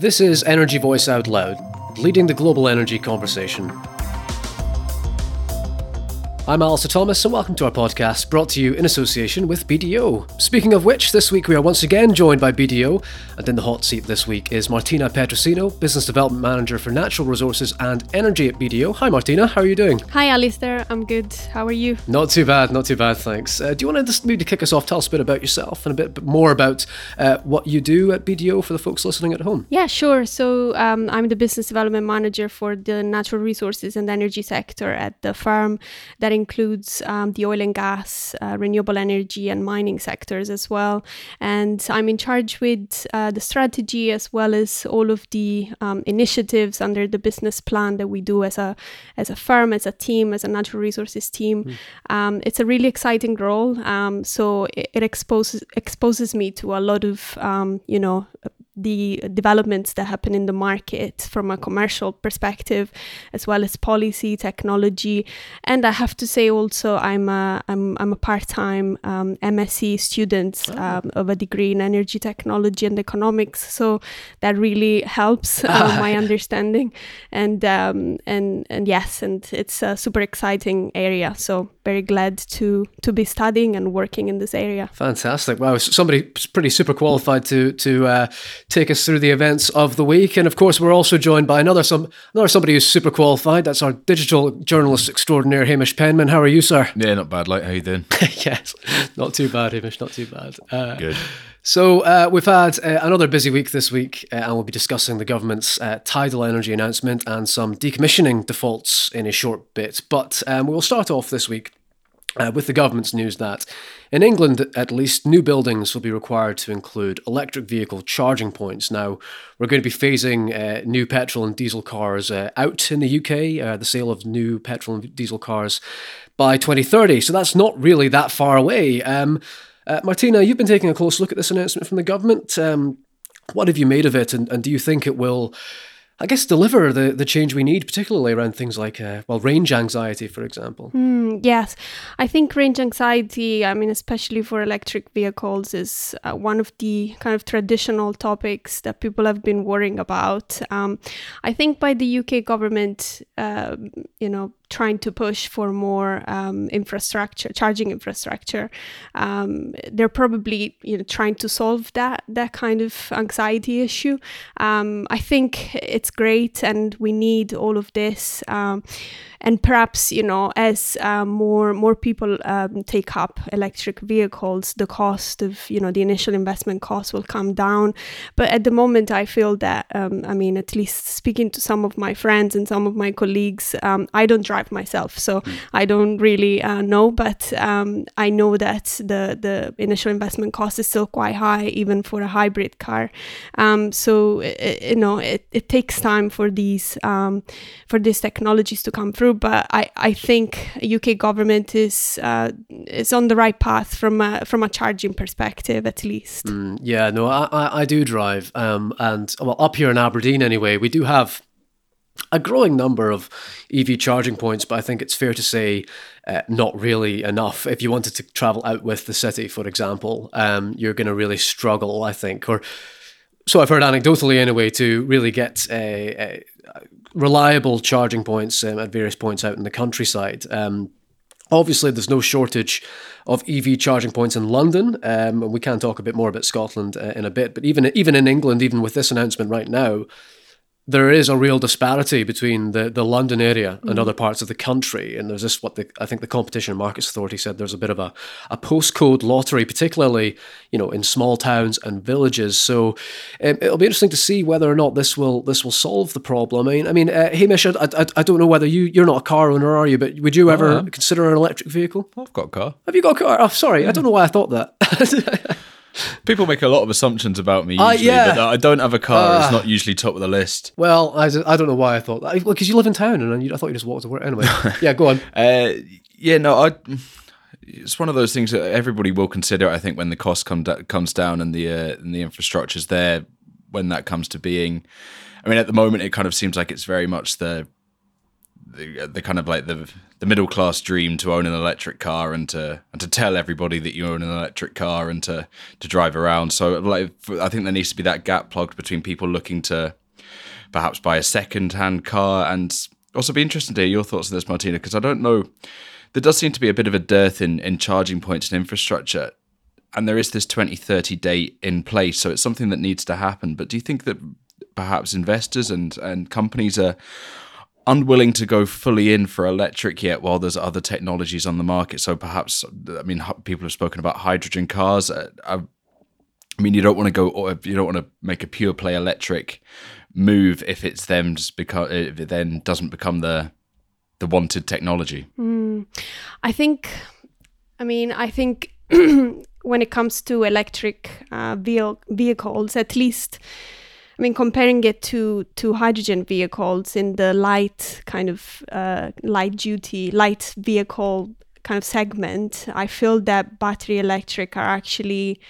This is Energy Voice Out Loud, leading the global energy conversation. I'm Alistair Thomas, and welcome to our podcast brought to you in association with BDO. Speaking of which, this week we are once again joined by BDO, and in the hot seat this week is Martina Petrosino, Business Development Manager for Natural Resources and Energy at BDO. Hi, Martina, how are you doing? Hi, Alistair, I'm good. How are you? Not too bad, not too bad, thanks. Uh, do you want to just maybe kick us off, tell us a bit about yourself and a bit more about uh, what you do at BDO for the folks listening at home? Yeah, sure. So um, I'm the Business Development Manager for the Natural Resources and Energy sector at the firm that includes um, the oil and gas, uh, renewable energy, and mining sectors as well. And I'm in charge with uh, the strategy as well as all of the um, initiatives under the business plan that we do as a as a firm, as a team, as a natural resources team. Mm. Um, it's a really exciting role. Um, so it, it, exposes exposes me to a lot of um, you know the developments that happen in the market from a commercial perspective, as well as policy, technology, and I have to say also I'm a I'm, I'm a part-time um, MSc student oh. um, of a degree in energy technology and economics, so that really helps uh, my understanding, and um, and and yes, and it's a super exciting area. So very glad to to be studying and working in this area. Fantastic! Wow, somebody pretty super qualified to to. Uh, take us through the events of the week. And of course, we're also joined by another some another somebody who's super qualified. That's our digital journalist extraordinaire, Hamish Penman. How are you, sir? Yeah, not bad. Like, how you doing? yes, not too bad, Hamish. Not too bad. Uh, Good. So uh, we've had uh, another busy week this week, uh, and we'll be discussing the government's uh, tidal energy announcement and some decommissioning defaults in a short bit. But um, we will start off this week uh, with the government's news that in England, at least, new buildings will be required to include electric vehicle charging points. Now, we're going to be phasing uh, new petrol and diesel cars uh, out in the UK, uh, the sale of new petrol and diesel cars by 2030. So that's not really that far away. Um, uh, Martina, you've been taking a close look at this announcement from the government. Um, what have you made of it, and, and do you think it will I guess, deliver the, the change we need, particularly around things like, uh, well, range anxiety, for example. Mm, yes. I think range anxiety, I mean, especially for electric vehicles, is uh, one of the kind of traditional topics that people have been worrying about. Um, I think by the UK government, uh, you know, trying to push for more um, infrastructure, charging infrastructure. Um, they're probably you know trying to solve that that kind of anxiety issue. Um, I think it's great, and we need all of this. And perhaps you know as uh, more more people um, take up electric vehicles the cost of you know the initial investment cost will come down. But at the moment i feel that um, i mean at least speaking to some of my friends and some of my colleagues um, i don't drive myself. So mm. i don't really uh, know. But um, i know that the the initial investment cost is still quite high even for a hybrid car. Um, so it, you know it, it takes time for these um, for these technologies to come through through, but I, I think UK government is uh, is on the right path from a, from a charging perspective, at least. Mm, yeah, no, I, I do drive, um, and well, up here in Aberdeen anyway, we do have a growing number of EV charging points, but I think it's fair to say uh, not really enough. If you wanted to travel out with the city, for example, um, you're going to really struggle, I think, or so I've heard anecdotally anyway, to really get a, a reliable charging points um, at various points out in the countryside. Um, obviously, there's no shortage of EV charging points in London. Um, and we can talk a bit more about Scotland uh, in a bit, but even even in England, even with this announcement right now, there is a real disparity between the, the London area and mm-hmm. other parts of the country. And there's this what the I think the Competition and Markets Authority said there's a bit of a, a postcode lottery, particularly you know in small towns and villages. So um, it'll be interesting to see whether or not this will this will solve the problem. I mean, I mean, uh, Hamish, I, I, I don't know whether you you're not a car owner, are you? But would you ever consider an electric vehicle? I've got a car. Have you got a car? Oh, sorry, yeah. I don't know why I thought that. People make a lot of assumptions about me uh, usually, uh, yeah. but I don't have a car. Uh, it's not usually top of the list. Well, I, I don't know why I thought that. Well, because you live in town, and I thought you just walked to work anyway. yeah, go on. Uh, yeah, no, I. It's one of those things that everybody will consider. I think when the cost come da- comes down and the uh, and the infrastructure's there, when that comes to being. I mean, at the moment, it kind of seems like it's very much the the, the kind of like the the middle class dream to own an electric car and to and to tell everybody that you own an electric car and to to drive around. So like I think there needs to be that gap plugged between people looking to perhaps buy a second hand car and also be interested to hear your thoughts on this, Martina, because I don't know. There does seem to be a bit of a dearth in, in charging points and infrastructure and there is this 2030 date in place so it's something that needs to happen but do you think that perhaps investors and and companies are unwilling to go fully in for electric yet while there's other technologies on the market. So perhaps i mean people have spoken about hydrogen cars. Uh, I, I mean you don't want to go you don't want to make a pure play electric move if it's them just because if it then doesn't become the the wanted technology. Mm, i think i mean i think when it comes to electric uh, vehicles, at least, I mean, comparing it to to hydrogen vehicles in the light kind of uh, light duty light vehicle kind of segment, I feel that battery electric are actually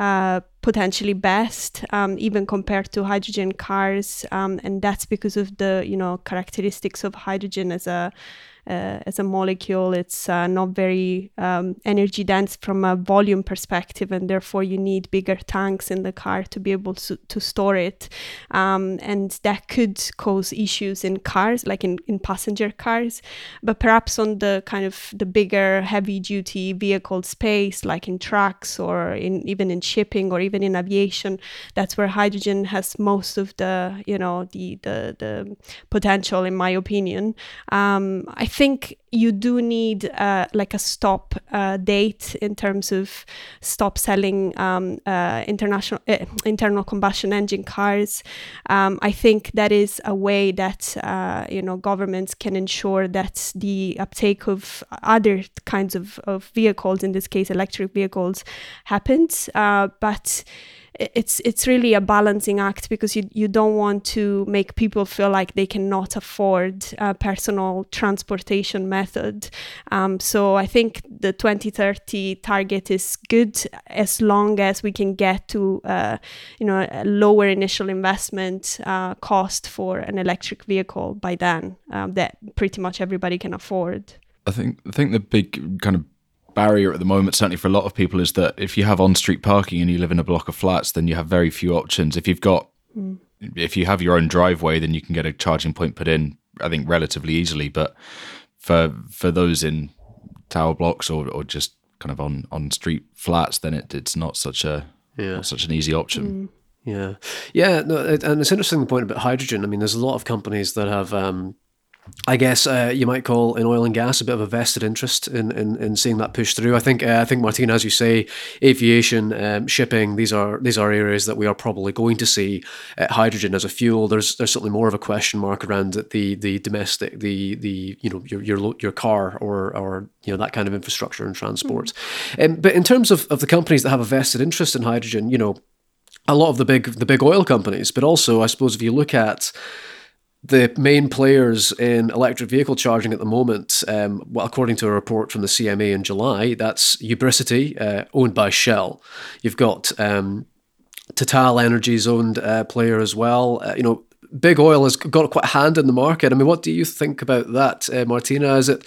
uh, potentially best, um, even compared to hydrogen cars, um, and that's because of the you know characteristics of hydrogen as a uh, as a molecule. It's uh, not very um, energy dense from a volume perspective, and therefore you need bigger tanks in the car to be able to, to store it. Um, and that could cause issues in cars, like in, in passenger cars, but perhaps on the kind of the bigger heavy duty vehicle space, like in trucks or in even in shipping or even in aviation, that's where hydrogen has most of the you know the the, the potential, in my opinion. Um, I think you do need uh, like a stop uh, date in terms of stop selling um, uh, international uh, internal combustion engine cars. Um, I think that is a way that uh, you know governments can ensure that the uptake of other kinds of, of vehicles, in this case electric vehicles, happens. Uh, but it's it's really a balancing act because you you don't want to make people feel like they cannot afford a personal transportation method. Um, so I think the 2030 target is good as long as we can get to uh, you know a lower initial investment uh, cost for an electric vehicle by then um, that pretty much everybody can afford. I think I think the big kind of barrier at the moment, certainly for a lot of people, is that if you have on street parking and you live in a block of flats, then you have very few options. If you've got, mm. if you have your own driveway, then you can get a charging point put in, I think, relatively easily. But for for those in tower blocks or, or just kind of on, on street flats, then it, it's not such a yeah. not such an easy option. Mm. Yeah, yeah, no, it, and it's interesting the point about hydrogen. I mean, there's a lot of companies that have um, I guess uh, you might call in oil and gas a bit of a vested interest in, in, in seeing that push through. I think uh, I think Martina, as you say, aviation, um, shipping these are these are areas that we are probably going to see uh, hydrogen as a fuel. There's there's certainly more of a question mark around the the domestic the the you know your your your car or or you know that kind of infrastructure and transport. Mm. Um, but in terms of, of the companies that have a vested interest in hydrogen, you know, a lot of the big the big oil companies, but also I suppose if you look at the main players in electric vehicle charging at the moment, um, well, according to a report from the CMA in July, that's Ubitricity, uh, owned by Shell. You've got um, TotalEnergies owned uh, player as well. Uh, you know, big oil has got quite a hand in the market. I mean, what do you think about that, uh, Martina? Is it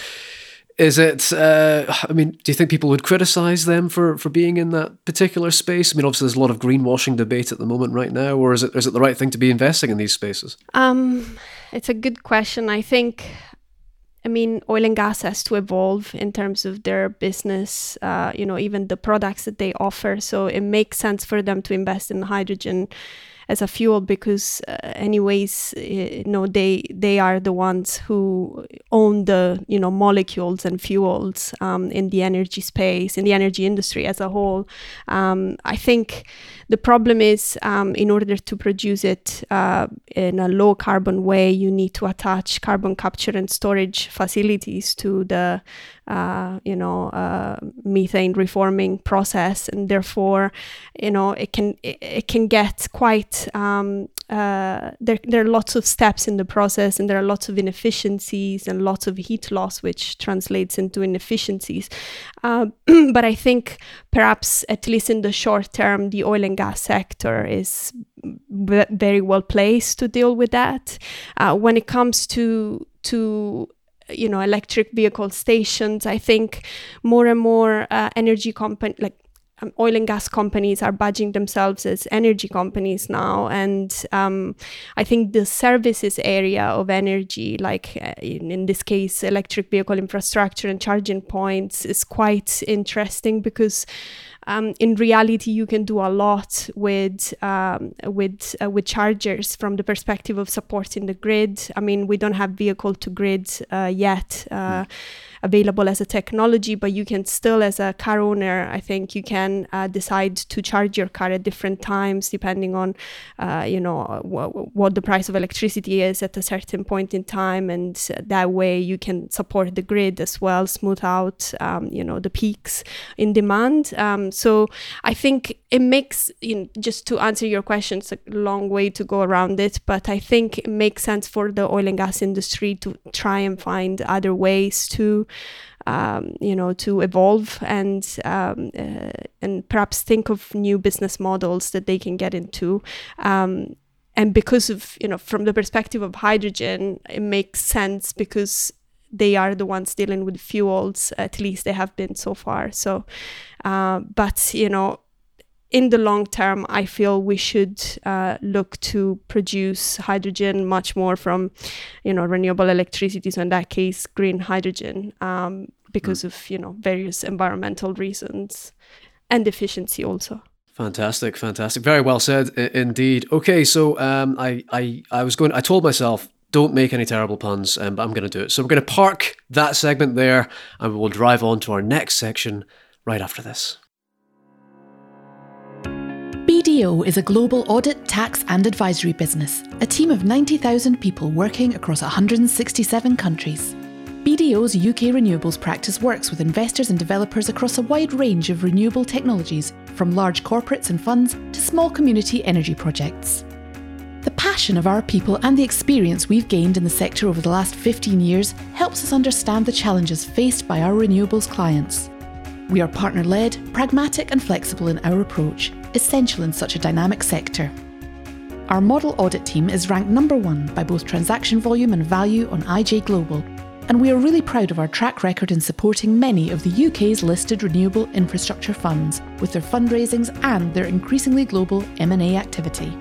is it? Uh, I mean, do you think people would criticize them for for being in that particular space? I mean, obviously, there's a lot of greenwashing debate at the moment right now, or is it is it the right thing to be investing in these spaces? Um, it's a good question. I think. I mean, oil and gas has to evolve in terms of their business, uh, you know, even the products that they offer. So it makes sense for them to invest in hydrogen as a fuel because uh, anyways you know they they are the ones who own the you know molecules and fuels um, in the energy space in the energy industry as a whole. Um, i think the problem is, um, in order to produce it uh, in a low carbon way, you need to attach carbon capture and storage facilities to the, uh, you know, uh, methane reforming process, and therefore, you know, it can it, it can get quite um, uh, there, there are lots of steps in the process and there are lots of inefficiencies and lots of heat loss, which translates into inefficiencies. Uh, but I think perhaps, at least in the short term, the oil and gas sector is very well placed to deal with that. Uh, when it comes to to you know electric vehicle stations. I think more and more uh, energy company like um, oil and gas companies are badging themselves as energy companies now. And um, i think the services area of energy like uh, in, in this case electric vehicle infrastructure and charging points is quite interesting because um, in reality, you can do a lot with um, with uh, with chargers from the perspective of supporting the grid. I mean, we don't have vehicle to grid uh, yet. Uh, mm available as a technology, but you can still, as a car owner, I think you can uh, decide to charge your car at different times depending on, uh, you know, wh- what the price of electricity is at a certain point in time, and that way you can support the grid as well, smooth out, um, you know, the peaks in demand. Um, so I think it makes, you know, just to answer your question, it's a long way to go around it, but I think it makes sense for the oil and gas industry to try and find other ways to um, you know to evolve and um, uh, and perhaps think of new business models that they can get into. Um, and because of you know from the perspective of hydrogen it makes sense because they are the ones dealing with fuels at least they have been so far so uh, but you know in the long term, I feel we should uh, look to produce hydrogen much more from, you know, renewable electricity. So in that case, green hydrogen, um, because mm. of you know various environmental reasons and efficiency also. Fantastic, fantastic. Very well said, indeed. Okay, so um, I, I, I was going. I told myself don't make any terrible puns, um, but I'm going to do it. So we're going to park that segment there, and we'll drive on to our next section right after this. BDO is a global audit, tax, and advisory business, a team of 90,000 people working across 167 countries. BDO's UK renewables practice works with investors and developers across a wide range of renewable technologies, from large corporates and funds to small community energy projects. The passion of our people and the experience we've gained in the sector over the last 15 years helps us understand the challenges faced by our renewables clients. We are partner led, pragmatic, and flexible in our approach essential in such a dynamic sector. Our model audit team is ranked number one by both transaction volume and value on IJ Global, and we are really proud of our track record in supporting many of the UK's listed renewable infrastructure funds with their fundraisings and their increasingly global M&A activity.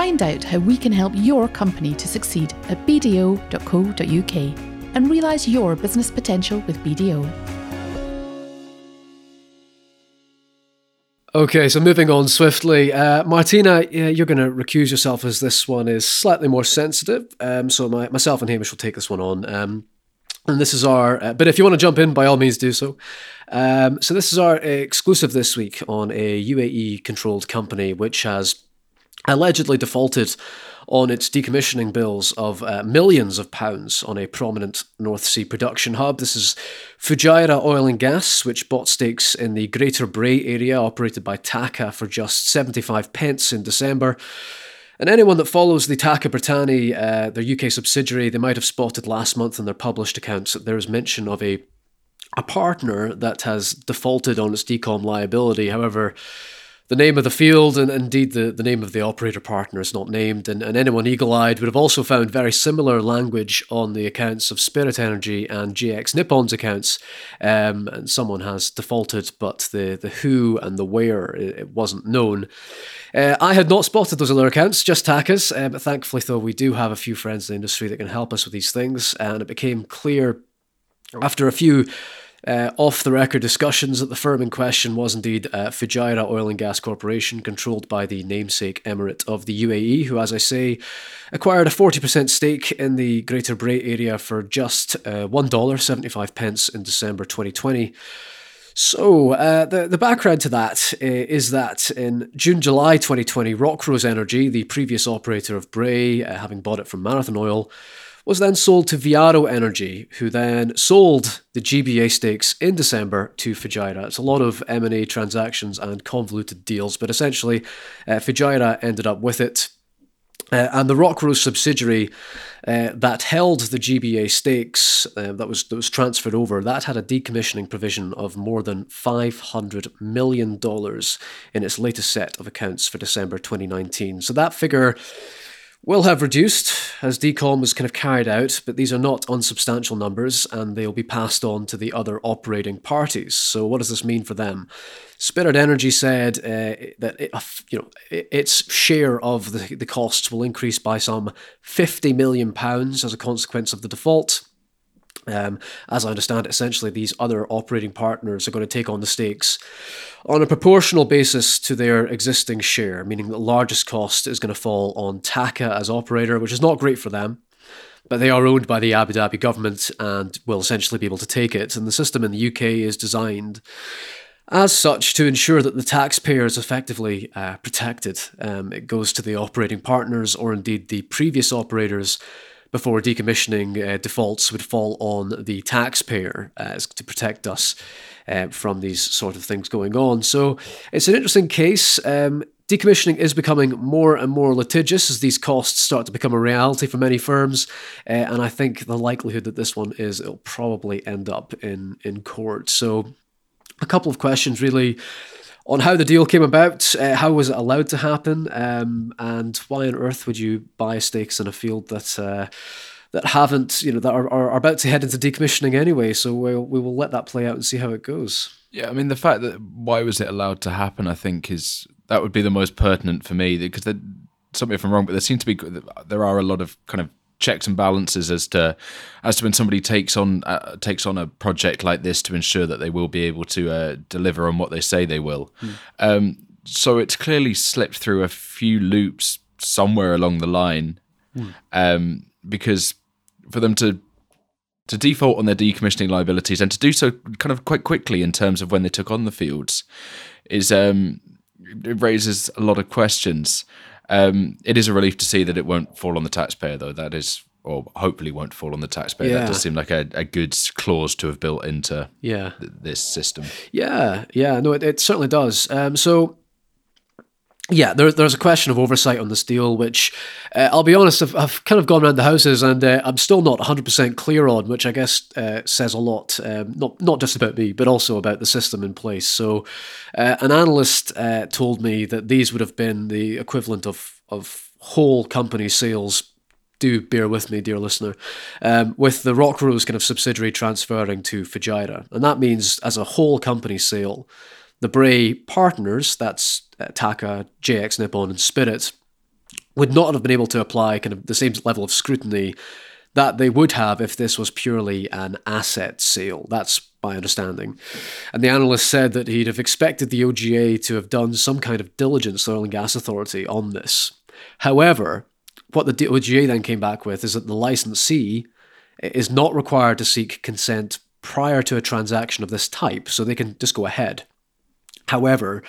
Find out how we can help your company to succeed at bdo.co.uk and realise your business potential with BDO. Okay, so moving on swiftly, uh, Martina, yeah, you're going to recuse yourself as this one is slightly more sensitive. Um, so my, myself and Hamish will take this one on. Um, and this is our, uh, but if you want to jump in, by all means do so. Um, so this is our exclusive this week on a UAE controlled company which has allegedly defaulted on its decommissioning bills of uh, millions of pounds on a prominent North Sea production hub. This is Fujairah Oil and Gas, which bought stakes in the Greater Brae area operated by TAQA for just 75 pence in December. And anyone that follows the TAQA Bratani, uh, their UK subsidiary, they might have spotted last month in their published accounts that there is mention of a a partner that has defaulted on its decom liability. However, the name of the field and indeed the, the name of the operator partner is not named. And, and anyone eagle eyed would have also found very similar language on the accounts of Spirit Energy and JX Nippon's accounts. Um, and someone has defaulted, but the, the who and the where it, wasn't known. Uh, I had not spotted those other accounts, just TAQA's, uh, but thankfully, though, we do have a few friends in the industry that can help us with these things. And it became clear after a few uh, off the record discussions that the firm in question was indeed uh, Fujairah Oil and Gas Corporation, controlled by the namesake emirate of the UAE, who, as I say, acquired a 40% stake in the Greater Brae area for just uh, $1.75 pence in December 2020. So, uh, the, the background to that uh, is that in June July 2020, Rockrose Energy, the previous operator of Brae, uh, having bought it from Marathon Oil, was then sold to Viaro Energy, who then sold the GBA stakes in December to Fujairah. It's a lot of M&A transactions and convoluted deals, but essentially uh, Fujairah ended up with it. Uh, and the Rockrose subsidiary uh, that held the GBA stakes uh, that was that was transferred over that had a decommissioning provision of more than five hundred million dollars in its latest set of accounts for December 2019. So that figure will have reduced as decom was kind of carried out, but these are not unsubstantial numbers and they'll be passed on to the other operating parties. So, what does this mean for them? Spirit Energy said uh, that it, you know its share of the, the costs will increase by some 50 million pounds as a consequence of the default. Um, as I understand it, essentially these other operating partners are going to take on the stakes on a proportional basis to their existing share, meaning the largest cost is going to fall on TAQA as operator, which is not great for them. But they are owned by the Abu Dhabi government and will essentially be able to take it. And the system in the UK is designed as such to ensure that the taxpayer is effectively uh, protected. Um, it goes to the operating partners or indeed the previous operators before decommissioning uh, defaults would fall on the taxpayer uh, to protect us uh, from these sort of things going on. So it's an interesting case. Um, decommissioning is becoming more and more litigious as these costs start to become a reality for many firms, uh, and I think the likelihood that this one is it'll probably end up in in court. So a couple of questions really on how the deal came about, uh, how was it allowed to happen, um, and why on earth would you buy stakes in a field that uh, that haven't, you know, that are, are about to head into decommissioning anyway? So we'll, we will let that play out and see how it goes. Yeah, I mean, the fact that why was it allowed to happen, I think, is that would be the most pertinent for me because, tell me if I'm wrong, but there seem to be there are a lot of kind of checks and balances as to as to when somebody takes on uh, takes on a project like this to ensure that they will be able to uh, deliver on what they say they will. Mm. Um, so it's clearly slipped through a few loops somewhere along the line, mm. um, because for them to to default on their decommissioning liabilities and to do so kind of quite quickly in terms of when they took on the fields is um, it raises a lot of questions. Um, it is a relief to see that it won't fall on the taxpayer, though. That is, or hopefully won't fall on the taxpayer. Yeah. That does seem like a, a good clause to have built into yeah. Th- this system. Yeah, yeah, no, it, it certainly does. Um, so yeah, there, there's a question of oversight on this deal, which uh, I'll be honest, I've, I've, kind of gone around the houses and uh, I'm still not 100% clear on, which I guess uh, says a lot, um, not, not just about me, but also about the system in place. So, uh, an analyst uh, told me that these would have been the equivalent of, of whole company sales. Do bear with me, dear listener, um, with the Rock Rockrose kind of subsidiary transferring to Fujairah. And that means, as a whole company sale, the Brae partners, that's uh, TAQA, JX Nippon, and Spirit, would not have been able to apply kind of the same level of scrutiny that they would have if this was purely an asset sale. That's my understanding. And the analyst said that he'd have expected the OGA to have done some kind of diligence, the Oil and Gas Authority, on this. However, what the OGA then came back with is that the licensee is not required to seek consent prior to a transaction of this type, so they can just go ahead. However,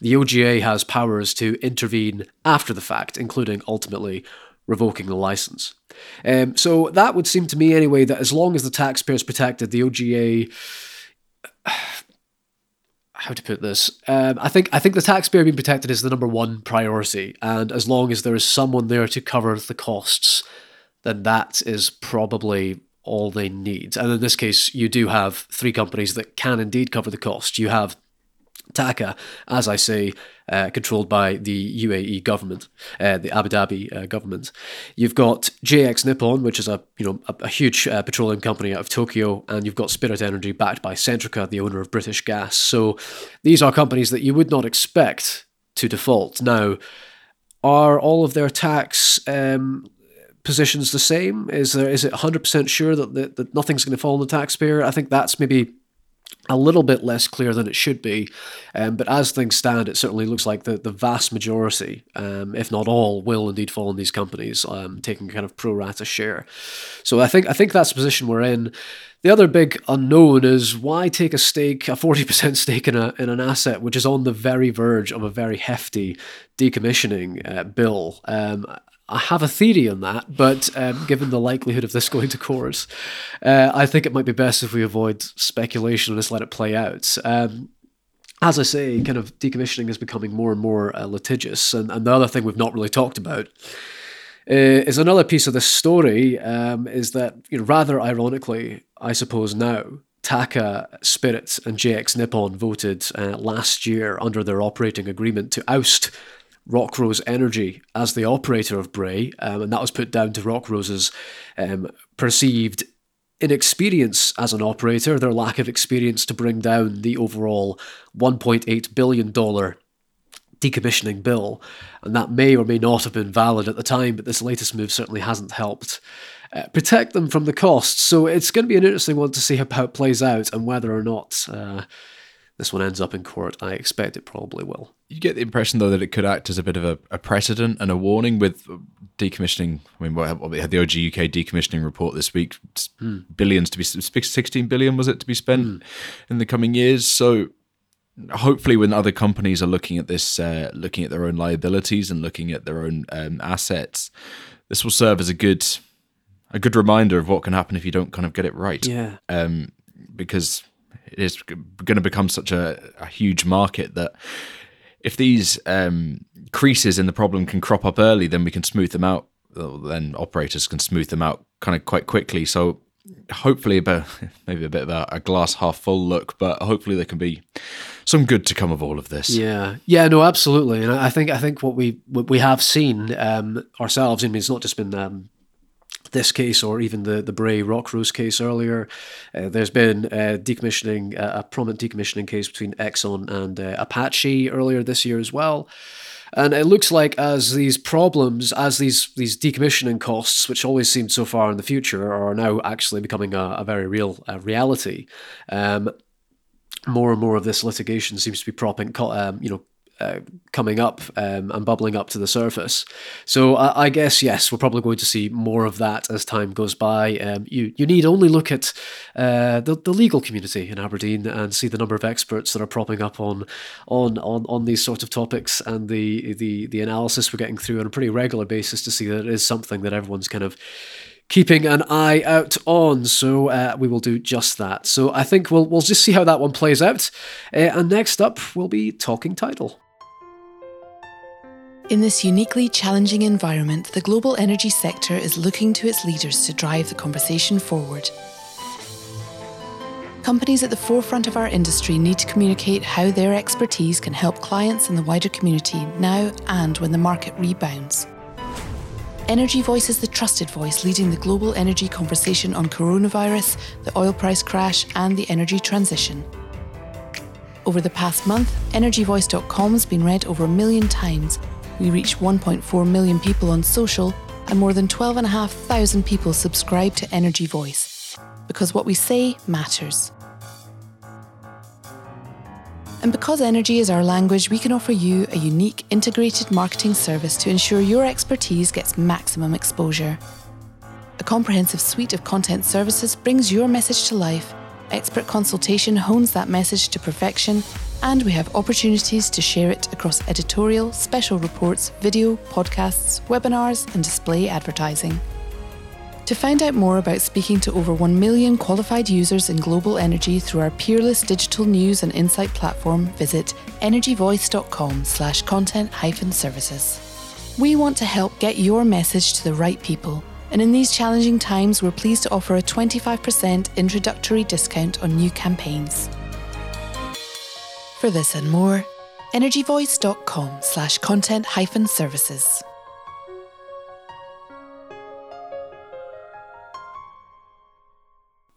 the OGA has powers to intervene after the fact, including ultimately revoking the license. Um, so that would seem to me, anyway, that as long as the taxpayer is protected, the OGA. How to put this? Um, I think I think the taxpayer being protected is the number one priority, and as long as there is someone there to cover the costs, then that is probably all they need. And in this case, you do have three companies that can indeed cover the cost. You have TAQA, as I say, uh, controlled by the UAE government, uh, the Abu Dhabi uh, government. You've got JX Nippon, which is a you know a, a huge uh, petroleum company out of Tokyo, and you've got Spirit Energy, backed by Centrica, the owner of British Gas. So these are companies that you would not expect to default. Now, are all of their tax um, positions the same? Is there is it hundred percent sure that, that that nothing's going to fall on the taxpayer? I think that's maybe a little bit less clear than it should be. Um, but as things stand, it certainly looks like the, the vast majority, um, if not all, will indeed fall on these companies, um, taking kind of pro rata share. So I think I think that's the position we're in. The other big unknown is why take a stake, a 40% stake in, a, in an asset which is on the very verge of a very hefty decommissioning uh, bill. Um, I have a theory on that, but um, given the likelihood of this going to court, uh, I think it might be best if we avoid speculation and just let it play out. Um, as I say, kind of decommissioning is becoming more and more uh, litigious, and, and the other thing we've not really talked about uh, is another piece of this story um, is that you know rather ironically, I suppose now TAQA, Spirit, and JX Nippon voted uh, last year under their operating agreement to oust Rockrose Energy as the operator of Brae, um, and that was put down to Rockrose's um, perceived inexperience as an operator, their lack of experience to bring down the overall $1.8 billion decommissioning bill, and that may or may not have been valid at the time, but this latest move certainly hasn't helped. Uh, protect them from the costs. So it's going to be an interesting one to see how, it plays out and whether or not uh, this one ends up in court. I expect it probably will. You get the impression, though, that it could act as a bit of a, a precedent and a warning with decommissioning. I mean, we had the OG UK decommissioning report this week. Hmm. Billions to be 16 billion was it to be spent hmm. in the coming years. So hopefully, when other companies are looking at this, uh, looking at their own liabilities and looking at their own um, assets, this will serve as a good a good reminder of what can happen if you don't kind of get it right. Yeah. Um, because it is going to become such a, a huge market that if these um, creases in the problem can crop up early, then we can smooth them out. Then operators can smooth them out kind of quite quickly. So hopefully, about maybe a bit of a, a, glass half full look, but hopefully there can be some good to come of all of this. Yeah, yeah, no, absolutely. And I think I think what we what we have seen um, ourselves. I mean, it's not just been um, this case or even the, the Brae Rockrose case earlier. Uh, there's been uh, decommissioning, uh, a prominent decommissioning case between Exxon and uh, Apache earlier this year as well. And it looks like as these problems, as these these decommissioning costs, which always seemed so far in the future, are now actually becoming a, a very real reality. Um, more and more of this litigation seems to be propping, um, you know, uh, coming up um, and bubbling up to the surface. So I, I, guess yes, we're probably going to see more of that as time goes by. Um, you you need only look at uh, the the legal community in Aberdeen and see the number of experts that are propping up on on on, on these sort of topics and the the the analysis we're getting through on a pretty regular basis to see that it is something that everyone's kind of keeping an eye out on. So uh, we will do just that. So I think we'll we'll just see how that one plays out. Uh, and next up, we'll be talking title. In this uniquely challenging environment, the global energy sector is looking to its leaders to drive the conversation forward. Companies at the forefront of our industry need to communicate how their expertise can help clients and the wider community now and when the market rebounds. Energy Voice is the trusted voice leading the global energy conversation on coronavirus, the oil price crash, and the energy transition. Over the past month, energyvoice.com has been read over a million times we reach 1.4 million people on social, and more than 12,500 people subscribe to Energy Voice. Because what we say matters. And because energy is our language, we can offer you a unique integrated marketing service to ensure your expertise gets maximum exposure. A comprehensive suite of content services brings your message to life. Expert consultation hones that message to perfection and we have opportunities to share it across editorial, special reports, video, podcasts, webinars, and display advertising. To find out more about speaking to over 1 million qualified users in global energy through our peerless digital news and insight platform, visit energyvoice.com slash content hyphen services. We want to help get your message to the right people. And in these challenging times, we're pleased to offer a 25% introductory discount on new campaigns. For this and more, energyvoice.com slash content hyphen services.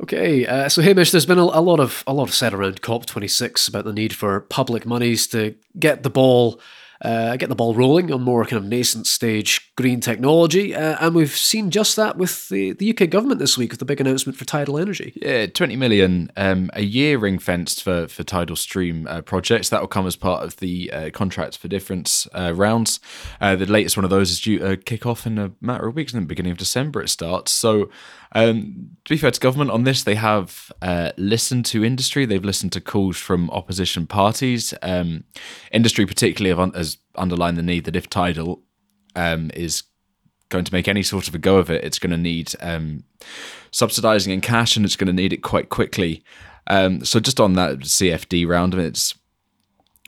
Okay, uh, so Hamish, there's been a, a, lot of a lot of said around COP26 about the need for public monies to get the ball uh, get the ball rolling on more kind of nascent stage green technology. Uh, and we've seen just that with the, the UK government this week with the big announcement for tidal energy. Yeah, 20 million um, a year ring fenced for, for tidal stream uh, projects. That will come as part of the uh, contracts for difference uh, rounds. Uh, the latest one of those is due to kick off in a matter of weeks, in the beginning of December it starts. So um, to be fair to government on this, they have uh, listened to industry. They've listened to calls from opposition parties. Um, industry, particularly, un- has underlined the need that if Tidal um, is going to make any sort of a go of it, it's going to need um, subsidising in cash, and it's going to need it quite quickly. Um, so, just on that CFD round, it's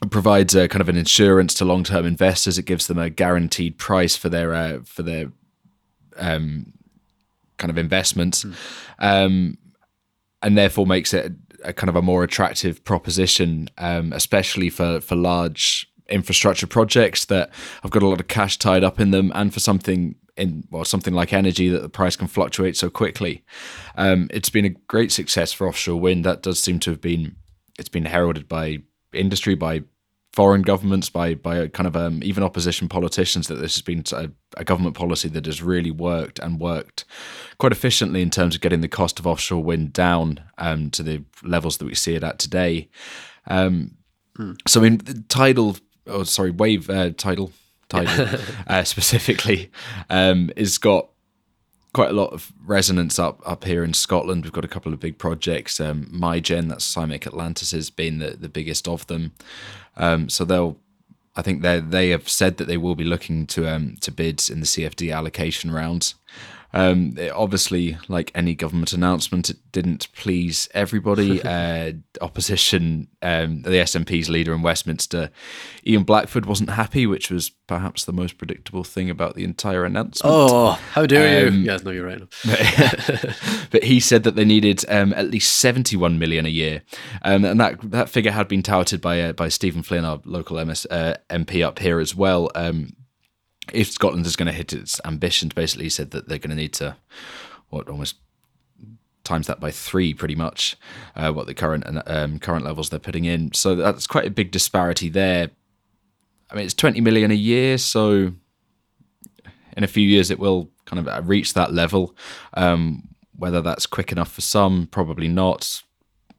it provides a kind of an insurance to long-term investors. It gives them a guaranteed price for their uh, for their um, kind of investments, mm. um, and therefore makes it a, a, kind of a more attractive proposition, um, especially for for large infrastructure projects that I've got a lot of cash tied up in them, and for something in well something like energy that the price can fluctuate so quickly. Um, it's been a great success for offshore wind. That does seem to have been it's been heralded by industry, by foreign governments, by by kind of um, even opposition politicians that this has been a, a, government policy that has really worked and worked quite efficiently in terms of getting the cost of offshore wind down um, to the levels that we see it at today. Um, hmm. So I mean, tidal, oh sorry, wave uh, tidal, tidal uh, specifically, um, is got quite a lot of resonance up up here in Scotland. We've got a couple of big projects. Um, MeyGen, that's SIMEC Atlantis, has been the, the biggest of them. Um, so they'll, I think they they have said that they will be looking to um, to bid in the CFD allocation rounds. Um, it, obviously, like any government announcement, it didn't please everybody. uh, opposition, um, the SNP's leader in Westminster, Ian Blackford, wasn't happy, which was perhaps the most predictable thing about the entire announcement. Oh, how dare um, you! Yes, no, you're right. But, but, he said that they needed um, at least 71 million a year, um, and that that figure had been touted by uh, by Stephen Flynn, our local MS, uh, MP up here as well. If Scotland is going to hit its ambitions, basically, he said that they're going to need to what almost times that by three, pretty much, uh, what the current um, current levels they're putting in. So that's quite a big disparity there. I mean, it's twenty million a year, so in a few years it will kind of reach that level. Um, whether that's quick enough for some, probably not.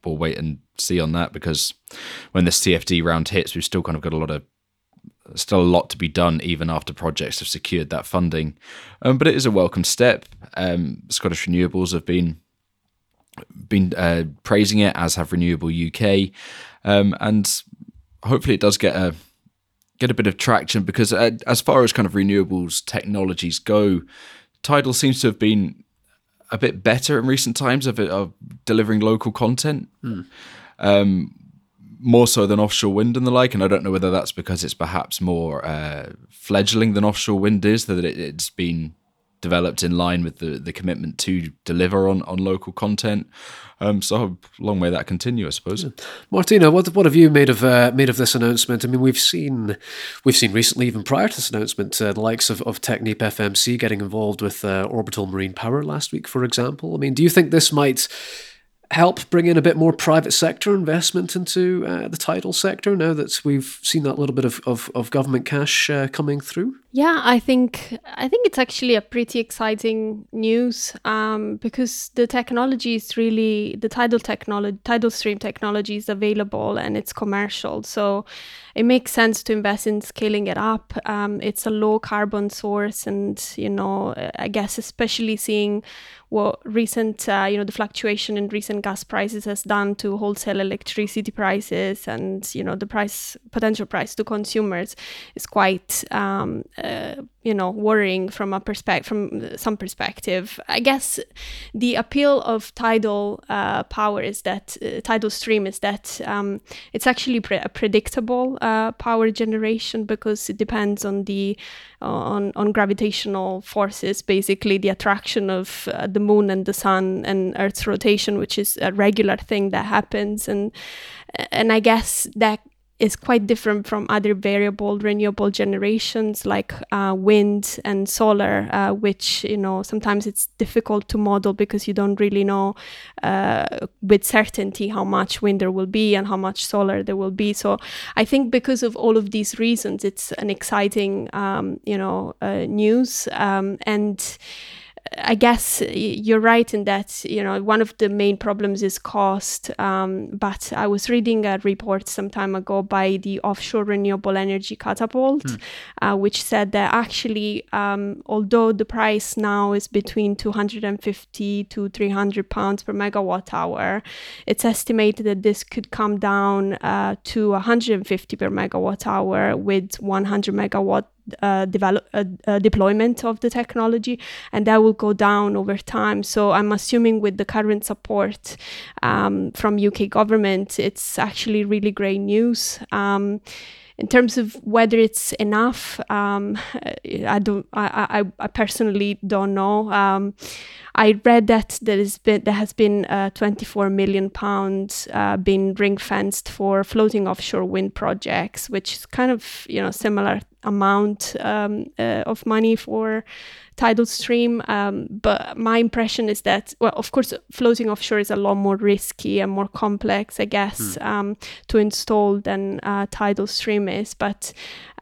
We'll wait and see on that because when the CFD round hits, we've still kind of got a lot of still a lot to be done even after projects have secured that funding. Um, but it is a welcome step. Um, Scottish Renewables have been been uh, praising it, as have Renewable UK, um, and hopefully it does get a get a bit of traction because uh, as far as kind of renewables technologies go, Tidal seems to have been a bit better in recent times of, of delivering local content. Mm. More so than offshore wind and the like. And I don't know whether that's because it's perhaps more uh, fledgling than offshore wind is, that it, it's been developed in line with the, the commitment to deliver on, on local content. Um, so long may that continue, I suppose. Martina, what what have you made of uh, made of this announcement? I mean, we've seen we've seen recently, even prior to this announcement, uh, the likes of, of Technip FMC getting involved with uh, orbital marine power last week, for example. I mean, do you think this might help bring in a bit more private sector investment into uh, the tidal sector now that we've seen that little bit of, of, of government cash uh, coming through? Yeah, I think I think it's actually a pretty exciting news um, because the technology is really the tidal technology, tidal stream technology is available and it's commercial. So it makes sense to invest in scaling it up. Um, it's a low carbon source, and you know, I guess especially seeing what recent, uh, you know, the fluctuation in recent gas prices has done to wholesale electricity prices, and you know, the price potential price to consumers is quite um, uh, you know worrying from a perspective from some perspective. I guess the appeal of tidal uh, power is that uh, tidal stream is that um, it's actually pre- a predictable uh, power generation because it depends on the on on gravitational forces basically the attraction of uh, the moon and the sun and earth's rotation which is a regular thing that happens. And and i guess that is quite different from other variable renewable generations like uh, wind and solar, uh, which you know sometimes it's difficult to model because you don't really know uh, with certainty how much wind there will be and how much solar there will be. So I think because of all of these reasons, it's an exciting um, you know uh, news um, and. I guess you're right in that you know one of the main problems is cost. Um, but I was reading a report some time ago by the Offshore Renewable Energy Catapult, hmm. uh, which said that actually, um, although the price now is between 250 to 300 pounds per megawatt hour, it's estimated that this could come down uh, to 150 per megawatt hour with 100 megawatt uh, develop uh, uh, deployment of the technology, and that will go down over time. So I'm assuming with the current support um, from UK government, it's actually really great news. Um, in terms of whether it's enough, um, I don't. I, I, I personally don't know. Um, I read that there has been there has been uh, 24 million pounds uh, been ring fenced for floating offshore wind projects, which is kind of you know similar amount um, uh, of money for tidal stream. Um, but my impression is that, well, of course, floating offshore is a lot more risky and more complex, I guess, mm. um, to install than uh, tidal stream is. But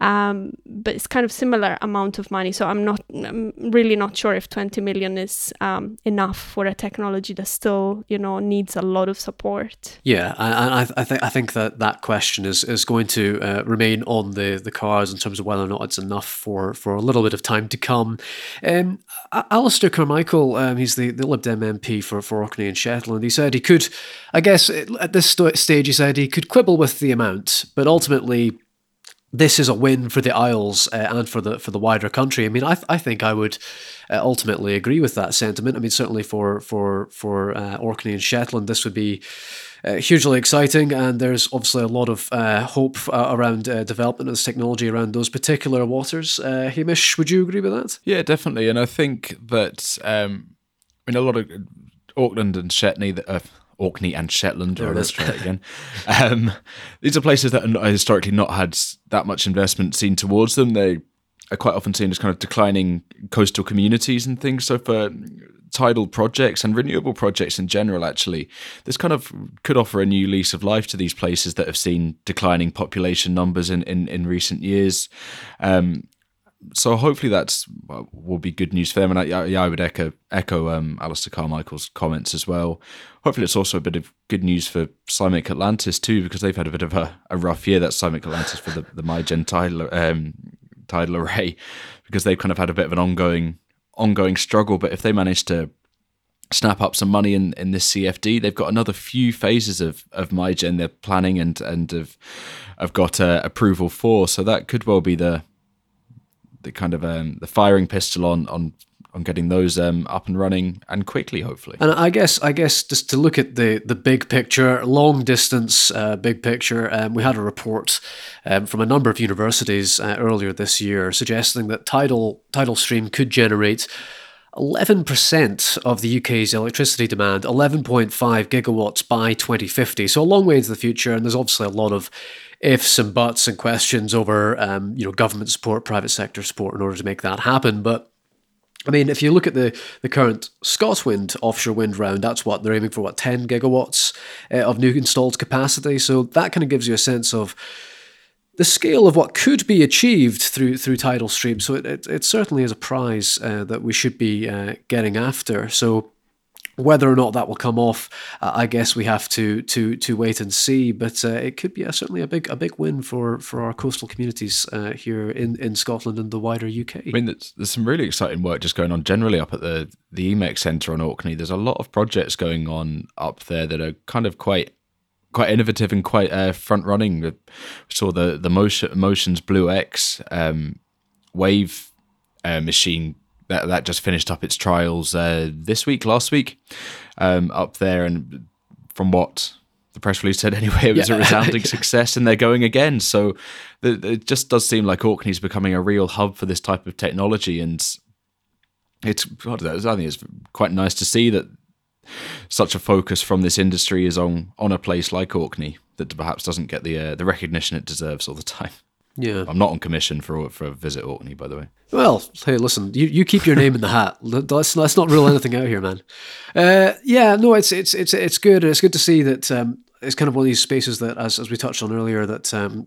um, but it's kind of similar amount of money. So I'm not I'm really not sure if 20 million is um, enough for a technology that still you know needs a lot of support. Yeah, and I, I think I think that that question is is going to uh, remain on the the cards in terms of whether or not it's enough for for a little bit of time to come. Um, Alistair Carmichael, um, he's the, the Lib Dem MP for, for Orkney and Shetland. He said he could, I guess at this stage, he said he could quibble with the amount, but ultimately this is a win for the Isles uh, and for the for the wider country. I mean, I, I think I would uh, ultimately agree with that sentiment. I mean, certainly for for for uh, Orkney and Shetland, this would be uh, hugely exciting, and there's obviously a lot of uh, hope uh, around development of this technology around those particular waters. Hamish, would you agree with that? Yeah, definitely, and I think that um, I mean a lot of Auckland and Shetney that. Orkney and Shetland. Or let's try it again. Um, these are places that are historically not had that much investment seen towards them. They are quite often seen as kind of declining coastal communities and things. So for tidal projects and renewable projects in general, actually, this kind of could offer a new lease of life to these places that have seen declining population numbers in in, in recent years. Um, so hopefully that's will be good news for them. And I, yeah, I would echo echo um, Alistair Carmichael's comments as well. Hopefully, it's also a bit of good news for SIMEC Atlantis too, because they've had a bit of a, a rough year. That's SIMEC Atlantis for the the MeyGen tidal um, tidal array, because they've kind of had a bit of an ongoing ongoing struggle. But if they manage to snap up some money in, in this CFD. They've got another few phases of of MeyGen they're planning and and have have got uh, approval for. So that could well be the the kind of um, the firing pistol on on on getting those um, up and running and quickly, hopefully. And I guess I guess just to look at the the big picture, long distance uh, big picture, um, we had a report um, from a number of universities uh, earlier this year suggesting that tidal tidal stream could generate. 11% of the UK's electricity demand, 11.5 gigawatts by 2050. So a long way into the future, and there's obviously a lot of ifs and buts and questions over um, you know government support, private sector support in order to make that happen. But I mean, if you look at the, the current ScotWind offshore wind round, that's what they're aiming for, what, 10 gigawatts uh, of new installed capacity. So that kind of gives you a sense of the scale of what could be achieved through through tidal stream. So it, it, it certainly is a prize uh, that we should be uh, getting after. So whether or not that will come off, uh, I guess we have to to to wait and see. But uh, it could be a, certainly a big a big win for for our coastal communities uh, here in, in Scotland and the wider UK. I mean, there's, there's, some really exciting work just going on generally up at the the EMEC Centre on Orkney. There's a lot of projects going on up there that are kind of quite quite innovative and quite uh, front running. We saw the the Mocean, Mocean's Blue X um, wave uh, machine that that just finished up its trials uh, this week, last week, um, up there, and from what the press release said anyway, it was yeah. a resounding success, and they're going again. So the, it just does seem like Orkney's becoming a real hub for this type of technology, and it's I think it's quite nice to see that such a focus from this industry is on on a place like Orkney that perhaps doesn't get the uh, the recognition it deserves all the time. Yeah, I'm not on commission for for a Visit Orkney, by the way. Well, hey, listen, you, you keep your name in the hat. Let's let's not rule anything out here, man. Uh, yeah, no, it's it's it's it's good. It's good to see that um, it's kind of one of these spaces that, as as we touched on earlier, that um,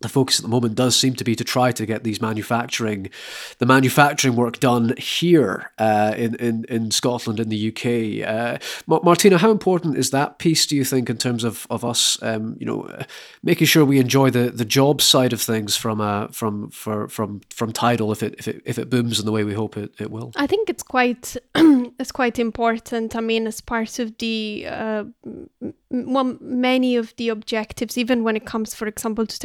the focus at the moment does seem to be to try to get these manufacturing, the manufacturing work done here uh, in, in in Scotland in the UK. Uh, Martina, how important is that piece? Do you think in terms of of us, um, you know, uh, making sure we enjoy the, the job side of things from uh, from for, from from tidal if it if it if it booms in the way we hope it, it will? I think it's quite it's quite important. I mean, as part of the uh, well, many of the objectives, even when it comes, for example, to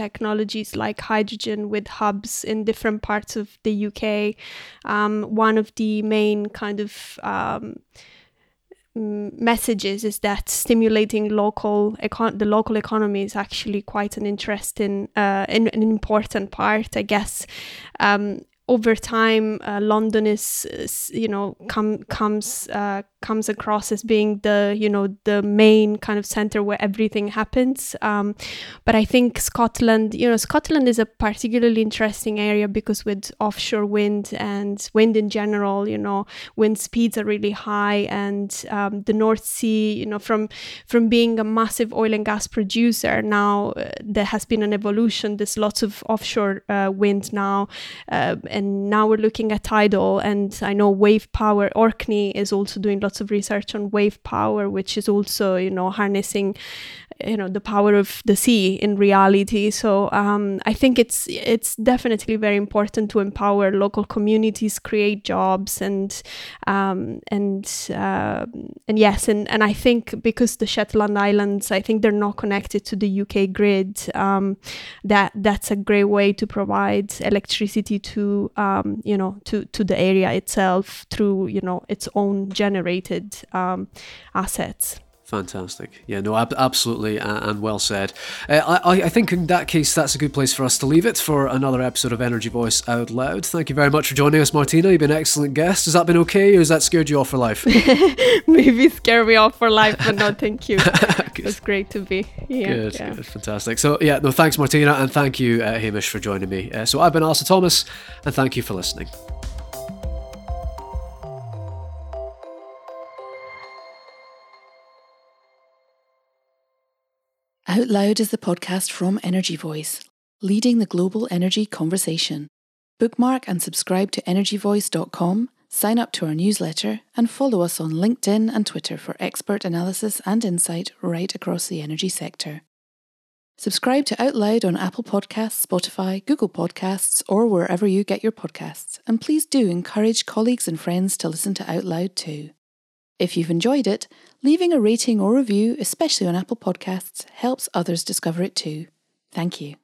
technologies like hydrogen with hubs in different parts of the UK, um, one of the main kind of um, messages is that stimulating local econ- the local economy is actually quite an interesting uh, an, an important part, I guess. Um, over time, uh, London is, is, you know, come comes uh, comes across as being the you know the main kind of center where everything happens. Um, but i think scotland you know scotland is a particularly interesting area because with offshore wind and wind in general you know wind speeds are really high and um, the north sea you know from from being a massive oil and gas producer now uh, there has been an evolution. There's lots of offshore uh, wind now uh, and now we're looking at tidal. And i know wave power orkney is also doing lots lots of research on wave power, which is also, you know, harnessing, you know, the power of the sea in reality. So um, I think it's it's definitely very important to empower local communities, create jobs, and um, and uh, and yes, and and I think because the Shetland Islands, I think they're not connected to the UK grid. Um, that that's a great way to provide electricity to um, you know to to the area itself through you know its own generated um, assets. Fantastic. Yeah, no, ab- absolutely, uh, and well said. Uh, I, I think in that case, that's a good place for us to leave it for another episode of Energy Voice Out Loud. Thank you very much for joining us, Martina. You've been an excellent guest. Has that been okay, or has that scared you off for life? Maybe scare me off for life, but no, thank you. it's great to be here. Good, yeah. good, fantastic. So, yeah, no, thanks, Martina, and thank you, uh, Hamish, for joining me. Uh, so, I've been Alistair Thomas, and thank you for listening. Out Loud is the podcast from Energy Voice, leading the global energy conversation. Bookmark and subscribe to energyvoice.com, sign up to our newsletter, and follow us on LinkedIn and Twitter for expert analysis and insight right across the energy sector. Subscribe to Out Loud on Apple Podcasts, Spotify, Google Podcasts, or wherever you get your podcasts, and please do encourage colleagues and friends to listen to Out Loud too. If you've enjoyed it, leaving a rating or review, especially on Apple Podcasts, helps others discover it too. Thank you.